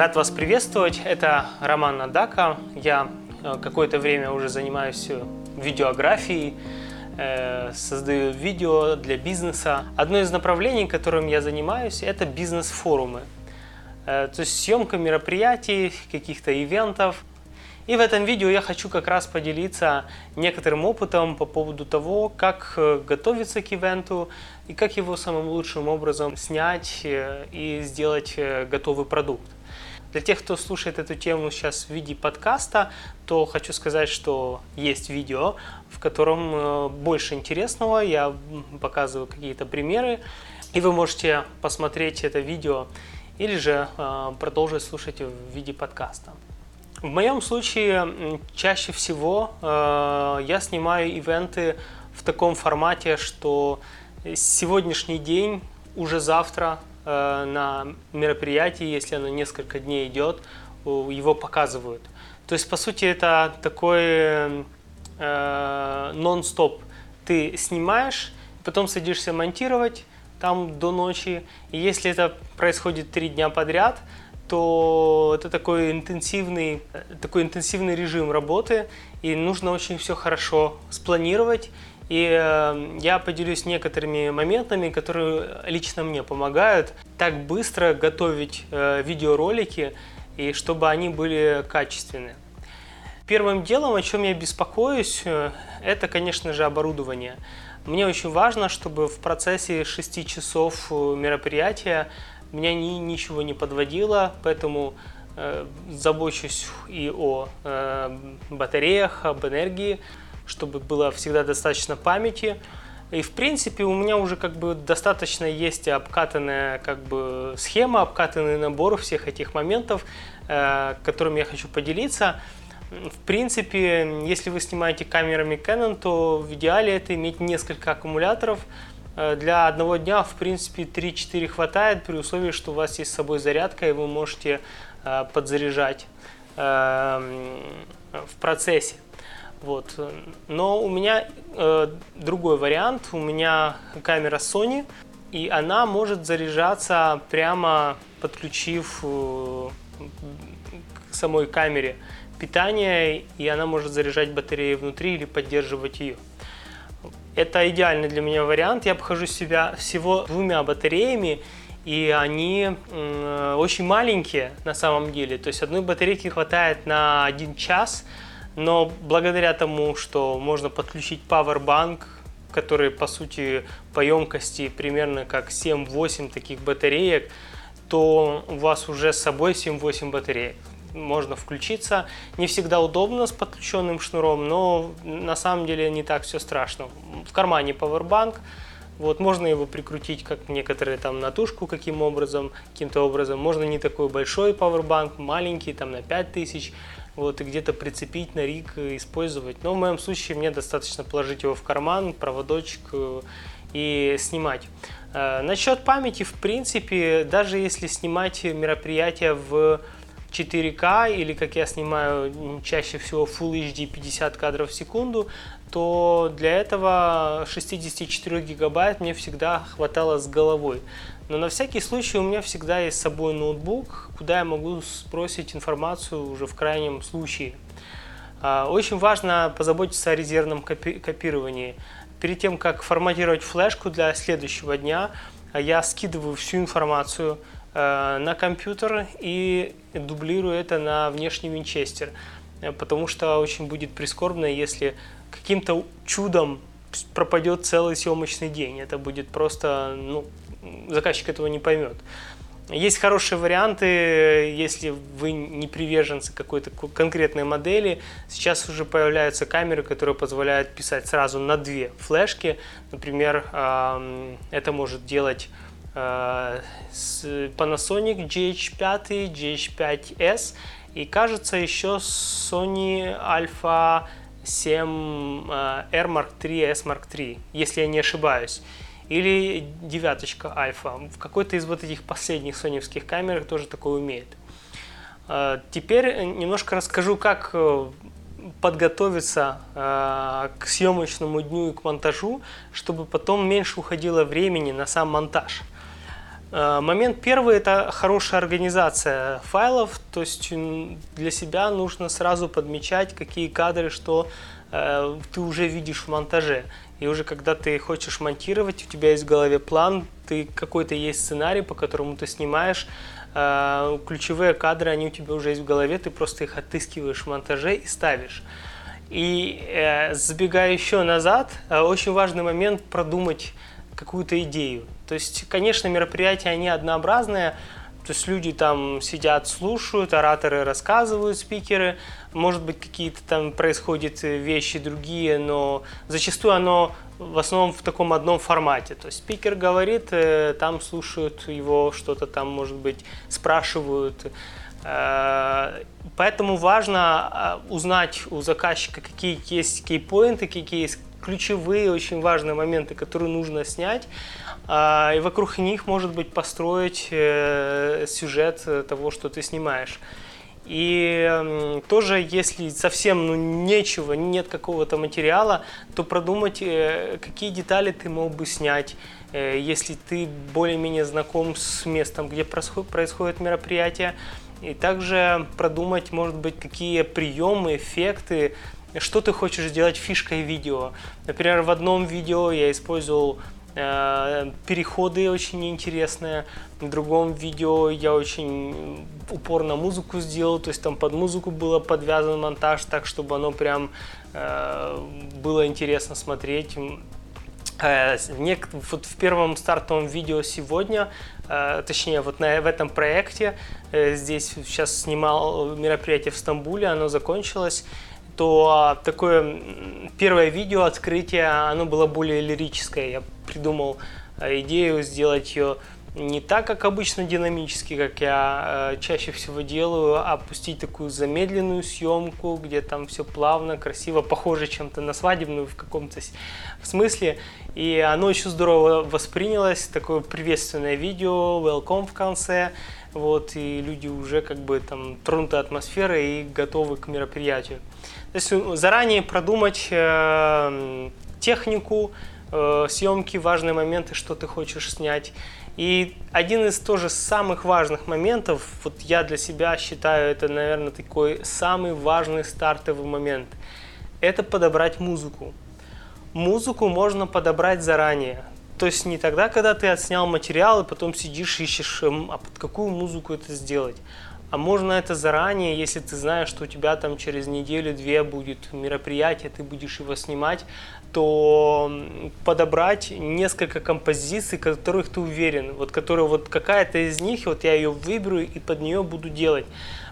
Рад вас приветствовать. Это Роман Надака. Я э, какое-то время уже занимаюсь э, видеографией, э, создаю видео для бизнеса. Одно из направлений, которым я занимаюсь, это бизнес-форумы. То есть съемка мероприятий, каких-то ивентов. И в этом видео я хочу как раз поделиться некоторым опытом по поводу того, как готовиться к ивенту и как его самым лучшим образом снять и сделать готовый продукт. Для тех, кто слушает эту тему сейчас в виде подкаста, то хочу сказать, что есть видео, в котором э, больше интересного. Я показываю какие-то примеры, и вы можете посмотреть это видео или же э, продолжить слушать в виде подкаста. В моем случае чаще всего э, я снимаю ивенты в таком формате, что сегодняшний день уже завтра на мероприятии, если оно несколько дней идет, его показывают. То есть, по сути, это такой э, нон-стоп. Ты снимаешь, потом садишься монтировать там до ночи. И если это происходит три дня подряд, то это такой интенсивный, такой интенсивный режим работы, и нужно очень все хорошо спланировать и э, я поделюсь некоторыми моментами, которые лично мне помогают так быстро готовить э, видеоролики, и чтобы они были качественные. Первым делом, о чем я беспокоюсь, э, это, конечно же, оборудование. Мне очень важно, чтобы в процессе 6 часов мероприятия меня ни, ничего не подводило, поэтому э, забочусь и о э, батареях, об энергии, чтобы было всегда достаточно памяти. И в принципе у меня уже как бы достаточно есть обкатанная как бы схема, обкатанный набор всех этих моментов, э, которыми я хочу поделиться. В принципе, если вы снимаете камерами Canon, то в идеале это иметь несколько аккумуляторов. Э, для одного дня, в принципе, 3-4 хватает, при условии, что у вас есть с собой зарядка, и вы можете э, подзаряжать э, в процессе. Вот. Но у меня э, другой вариант. У меня камера Sony, и она может заряжаться прямо подключив э, к самой камере питание, и она может заряжать батареи внутри или поддерживать ее. Это идеальный для меня вариант. Я обхожу себя всего двумя батареями, и они э, очень маленькие на самом деле. То есть одной батарейки хватает на один час, но благодаря тому, что можно подключить Powerbank, который по сути по емкости примерно как 7-8 таких батареек, то у вас уже с собой 7-8 батареек. Можно включиться. Не всегда удобно с подключенным шнуром, но на самом деле не так все страшно. В кармане Powerbank, вот, можно его прикрутить, как некоторые там на тушку каким образом, каким-то образом. Можно не такой большой Powerbank, маленький, там на 5000 вот, и где-то прицепить на рик, использовать. Но в моем случае мне достаточно положить его в карман, проводочек э, и снимать. Э, насчет памяти, в принципе, даже если снимать мероприятие в 4К или, как я снимаю чаще всего Full HD 50 кадров в секунду, то для этого 64 гигабайт мне всегда хватало с головой. Но на всякий случай у меня всегда есть с собой ноутбук, куда я могу спросить информацию уже в крайнем случае. А, очень важно позаботиться о резервном копи копировании. Перед тем, как форматировать флешку для следующего дня, я скидываю всю информацию на компьютер и дублирую это на внешний винчестер. Потому что очень будет прискорбно, если каким-то чудом пропадет целый съемочный день. Это будет просто ну, заказчик этого не поймет. Есть хорошие варианты, если вы не приверженцы какой-то конкретной модели. Сейчас уже появляются камеры, которые позволяют писать сразу на две флешки. Например, это может делать Panasonic GH5, GH5S и кажется еще Sony Alpha 7 R Mark III, S Mark III, если я не ошибаюсь или девяточка альфа. В какой-то из вот этих последних соневских камер тоже такое умеет. А, теперь немножко расскажу, как э, подготовиться э, к съемочному дню и к монтажу, чтобы потом меньше уходило времени на сам монтаж. Э, момент первый – это хорошая организация файлов, то есть для себя нужно сразу подмечать, какие кадры, что э, ты уже видишь в монтаже. И уже когда ты хочешь монтировать, у тебя есть в голове план, ты какой-то есть сценарий, по которому ты снимаешь, э, ключевые кадры, они у тебя уже есть в голове, ты просто их отыскиваешь в монтаже и ставишь. И забегая еще назад, очень важный момент продумать какую-то идею. То есть, конечно, мероприятия, они однообразные, то есть люди там сидят, слушают, ораторы рассказывают, спикеры, может быть, какие-то там происходят вещи другие, но зачастую оно в основном в таком одном формате. То есть спикер говорит, э, там слушают его, что-то там, может быть, спрашивают. Э, поэтому важно э, узнать у заказчика, какие есть кейпоинты, какие есть ключевые, очень важные моменты, которые нужно снять, а, и вокруг них, может быть, построить э, сюжет того, что ты снимаешь. И тоже, если совсем ну, нечего, нет какого-то материала, то продумать, э, какие детали ты мог бы снять, э, если ты более-менее знаком с местом, где происходит мероприятие. И также продумать, может быть, какие приемы, эффекты, что ты хочешь сделать фишкой видео. Например, в одном видео я использовал э, переходы очень интересные, в другом видео я очень упорно музыку сделал, то есть там под музыку было подвязан монтаж так, чтобы оно прям э, было интересно смотреть. Э, вот в первом стартовом видео сегодня, э, точнее вот на, в этом проекте, здесь сейчас снимал мероприятие в Стамбуле, оно закончилось, то такое первое видео открытие, оно было более лирическое. Я придумал э, идею сделать ее не так, как обычно динамически, как я э, чаще всего делаю, а пустить такую замедленную съемку, где там все плавно, красиво, похоже чем-то на свадебную в каком-то смысле. И оно очень здорово воспринялось, такое приветственное видео, welcome в конце, вот, и люди уже как бы там тронуты атмосферой и готовы к мероприятию. То есть э, заранее продумать э, технику э, съемки, важные моменты, что ты хочешь снять. И один из тоже самых важных моментов, вот я для себя считаю, это, наверное, такой самый важный стартовый момент, это подобрать музыку. Музыку можно подобрать заранее. То есть не тогда, когда ты отснял материал и потом сидишь ищешь, эм, а под какую музыку это сделать, а можно это заранее, если ты знаешь, что у тебя там через неделю-две будет мероприятие, ты будешь его снимать, то подобрать несколько композиций, которых ты уверен, вот которые вот какая-то из них, вот я ее выберу и под нее буду делать.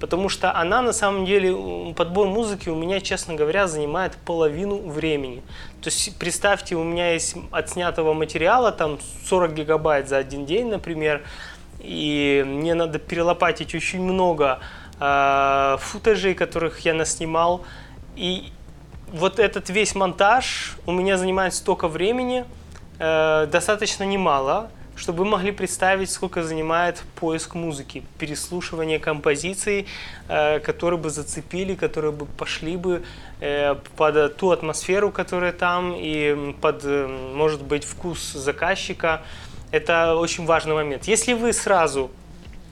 Потому что она на самом деле, подбор музыки у меня, честно говоря, занимает половину времени. То есть представьте, у меня есть отснятого материала, там 40 гигабайт за один день, например, и мне надо перелопатить очень много э, футажей, которых я наснимал. И вот этот весь монтаж у меня занимает столько времени, э, достаточно немало, чтобы вы могли представить, сколько занимает поиск музыки, переслушивание композиций, э, которые бы зацепили, которые бы пошли бы э, под ту атмосферу, которая там, и под, э, может быть, вкус заказчика. Это очень важный момент. Если вы сразу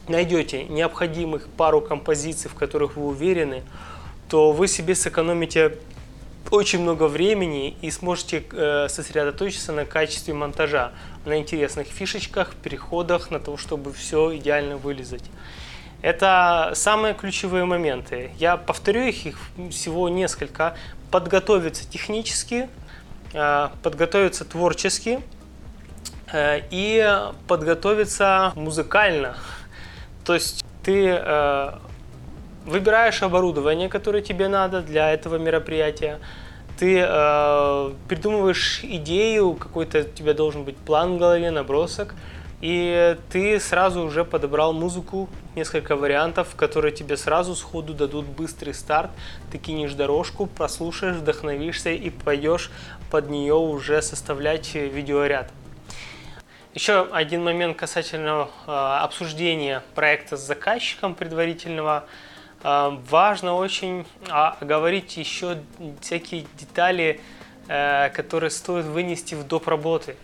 найдете необходимых пару композиций, в которых вы уверены, то вы себе сэкономите очень много времени и сможете э, сосредоточиться на качестве монтажа, на интересных фишечках, переходах, на то, чтобы все идеально вылезать. Это самые ключевые моменты. Я повторю их, их всего несколько. Подготовиться технически, э, подготовиться творчески – и подготовиться музыкально. То есть ты э, выбираешь оборудование, которое тебе надо для этого мероприятия, ты э, придумываешь идею, какой-то у тебя должен быть план в голове, набросок, и ты сразу уже подобрал музыку, несколько вариантов, которые тебе сразу сходу дадут быстрый старт. Ты кинешь дорожку, прослушаешь, вдохновишься и пойдешь под нее уже составлять видеоряд. Еще один момент касательно э, обсуждения проекта с заказчиком предварительного. Э, важно очень э, говорить еще всякие детали, э, которые стоит вынести в доп. работы.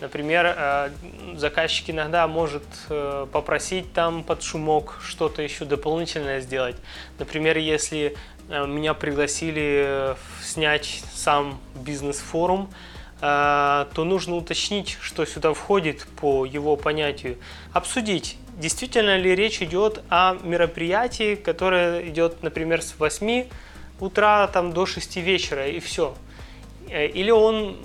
Например, э, заказчик иногда может э, попросить там под шумок что-то еще дополнительное сделать. Например, если меня пригласили снять сам бизнес-форум, то нужно уточнить, что сюда входит по его понятию. Обсудить, действительно ли речь идет о мероприятии, которое идет, например, с 8 утра там, до 6 вечера и все. Или он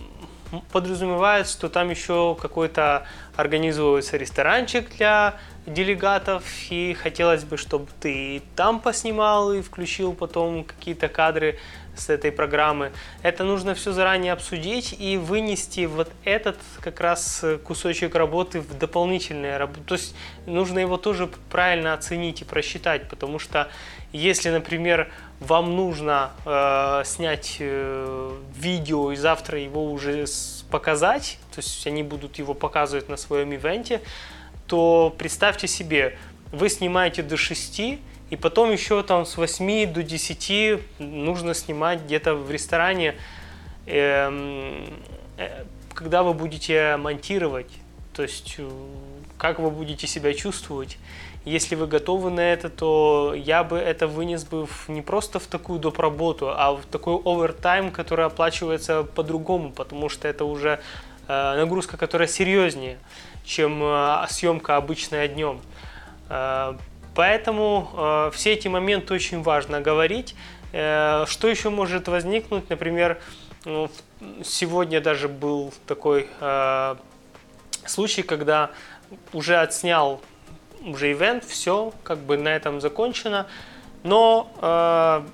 подразумевает, что там еще какой-то организуется ресторанчик для делегатов, и хотелось бы, чтобы ты там поснимал и включил потом какие-то кадры с этой программы. Это нужно все заранее обсудить и вынести вот этот как раз кусочек работы в дополнительные работы. То есть нужно его тоже правильно оценить и просчитать, потому что если, например, вам нужно э, снять э, видео и завтра его уже показать, то есть они будут его показывать на своем ивенте, то представьте себе, вы снимаете до 6, и потом еще там с 8 до 10 нужно снимать где-то в ресторане, эм, э, когда вы будете монтировать, то есть э, как вы будете себя чувствовать. Если вы готовы на это, то я бы это вынес бы в, не просто в такую доп. работу, а в такой овертайм, который оплачивается по-другому, потому что это уже э, нагрузка, которая серьезнее, чем съемка обычная днем. Э, поэтому э, все эти моменты очень важно говорить. Э, что еще может возникнуть, например, ну, сегодня даже был такой э, случай, когда уже отснял уже ивент, все, как бы на этом закончено. Но э,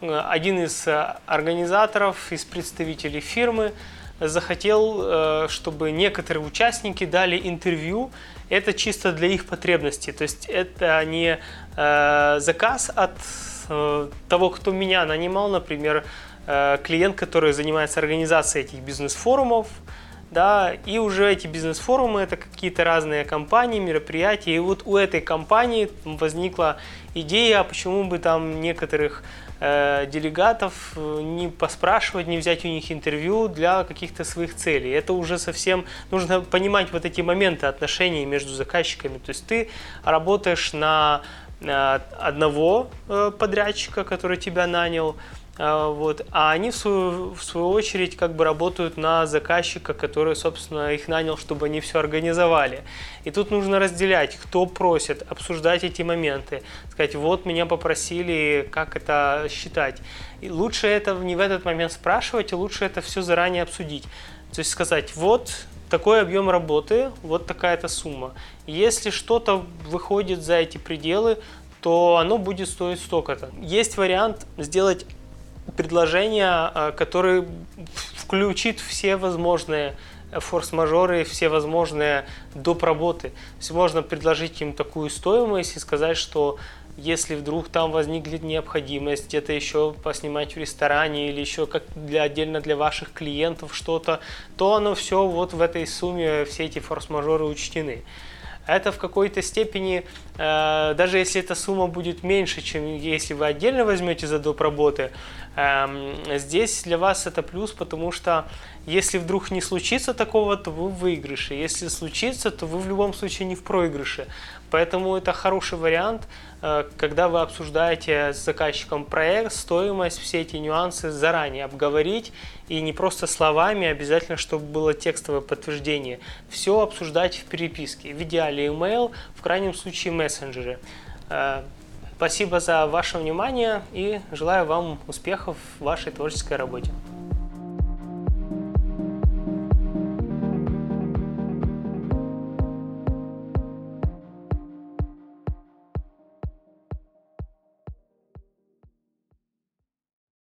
один из организаторов, из представителей фирмы захотел, э, чтобы некоторые участники дали интервью. Это чисто для их потребностей. То есть это не э, заказ от э, того, кто меня нанимал, например, э, клиент, который занимается организацией этих бизнес-форумов, да, и уже эти бизнес-форумы это какие-то разные компании, мероприятия, и вот у этой компании возникла идея, почему бы там некоторых э, делегатов э, не поспрашивать, не взять у них интервью для каких-то своих целей. Это уже совсем нужно понимать вот эти моменты отношений между заказчиками. То есть ты работаешь на одного э, подрядчика, который тебя нанял, вот. А они, в свою, в свою очередь, как бы работают на заказчика, который, собственно, их нанял, чтобы они все организовали. И тут нужно разделять, кто просит, обсуждать эти моменты, сказать, вот меня попросили, как это считать. И лучше это не в этот момент спрашивать, и лучше это все заранее обсудить. То есть сказать, вот такой объем работы, вот такая-то сумма. Если что-то выходит за эти пределы, то оно будет стоить столько-то. Есть вариант сделать предложение, э, которое включит все возможные форс-мажоры, все возможные доп. работы. То есть можно предложить им такую стоимость и сказать, что если вдруг там возникнет необходимость где-то еще поснимать в ресторане или еще как для, отдельно для ваших клиентов что-то, то оно все вот в этой сумме, все эти форс-мажоры учтены это в какой-то степени, э, даже если эта сумма будет меньше, чем если вы отдельно возьмете за доп. работы, э, здесь для вас это плюс, потому что если вдруг не случится такого, то вы в выигрыше. Если случится, то вы в любом случае не в проигрыше. Поэтому это хороший вариант, э, когда вы обсуждаете с заказчиком проект, стоимость, все эти нюансы заранее обговорить и не просто словами, обязательно, чтобы было текстовое подтверждение. Все обсуждать в переписке, в идеале email, в крайнем случае мессенджеры. Э, спасибо за ваше внимание и желаю вам успехов в вашей творческой работе.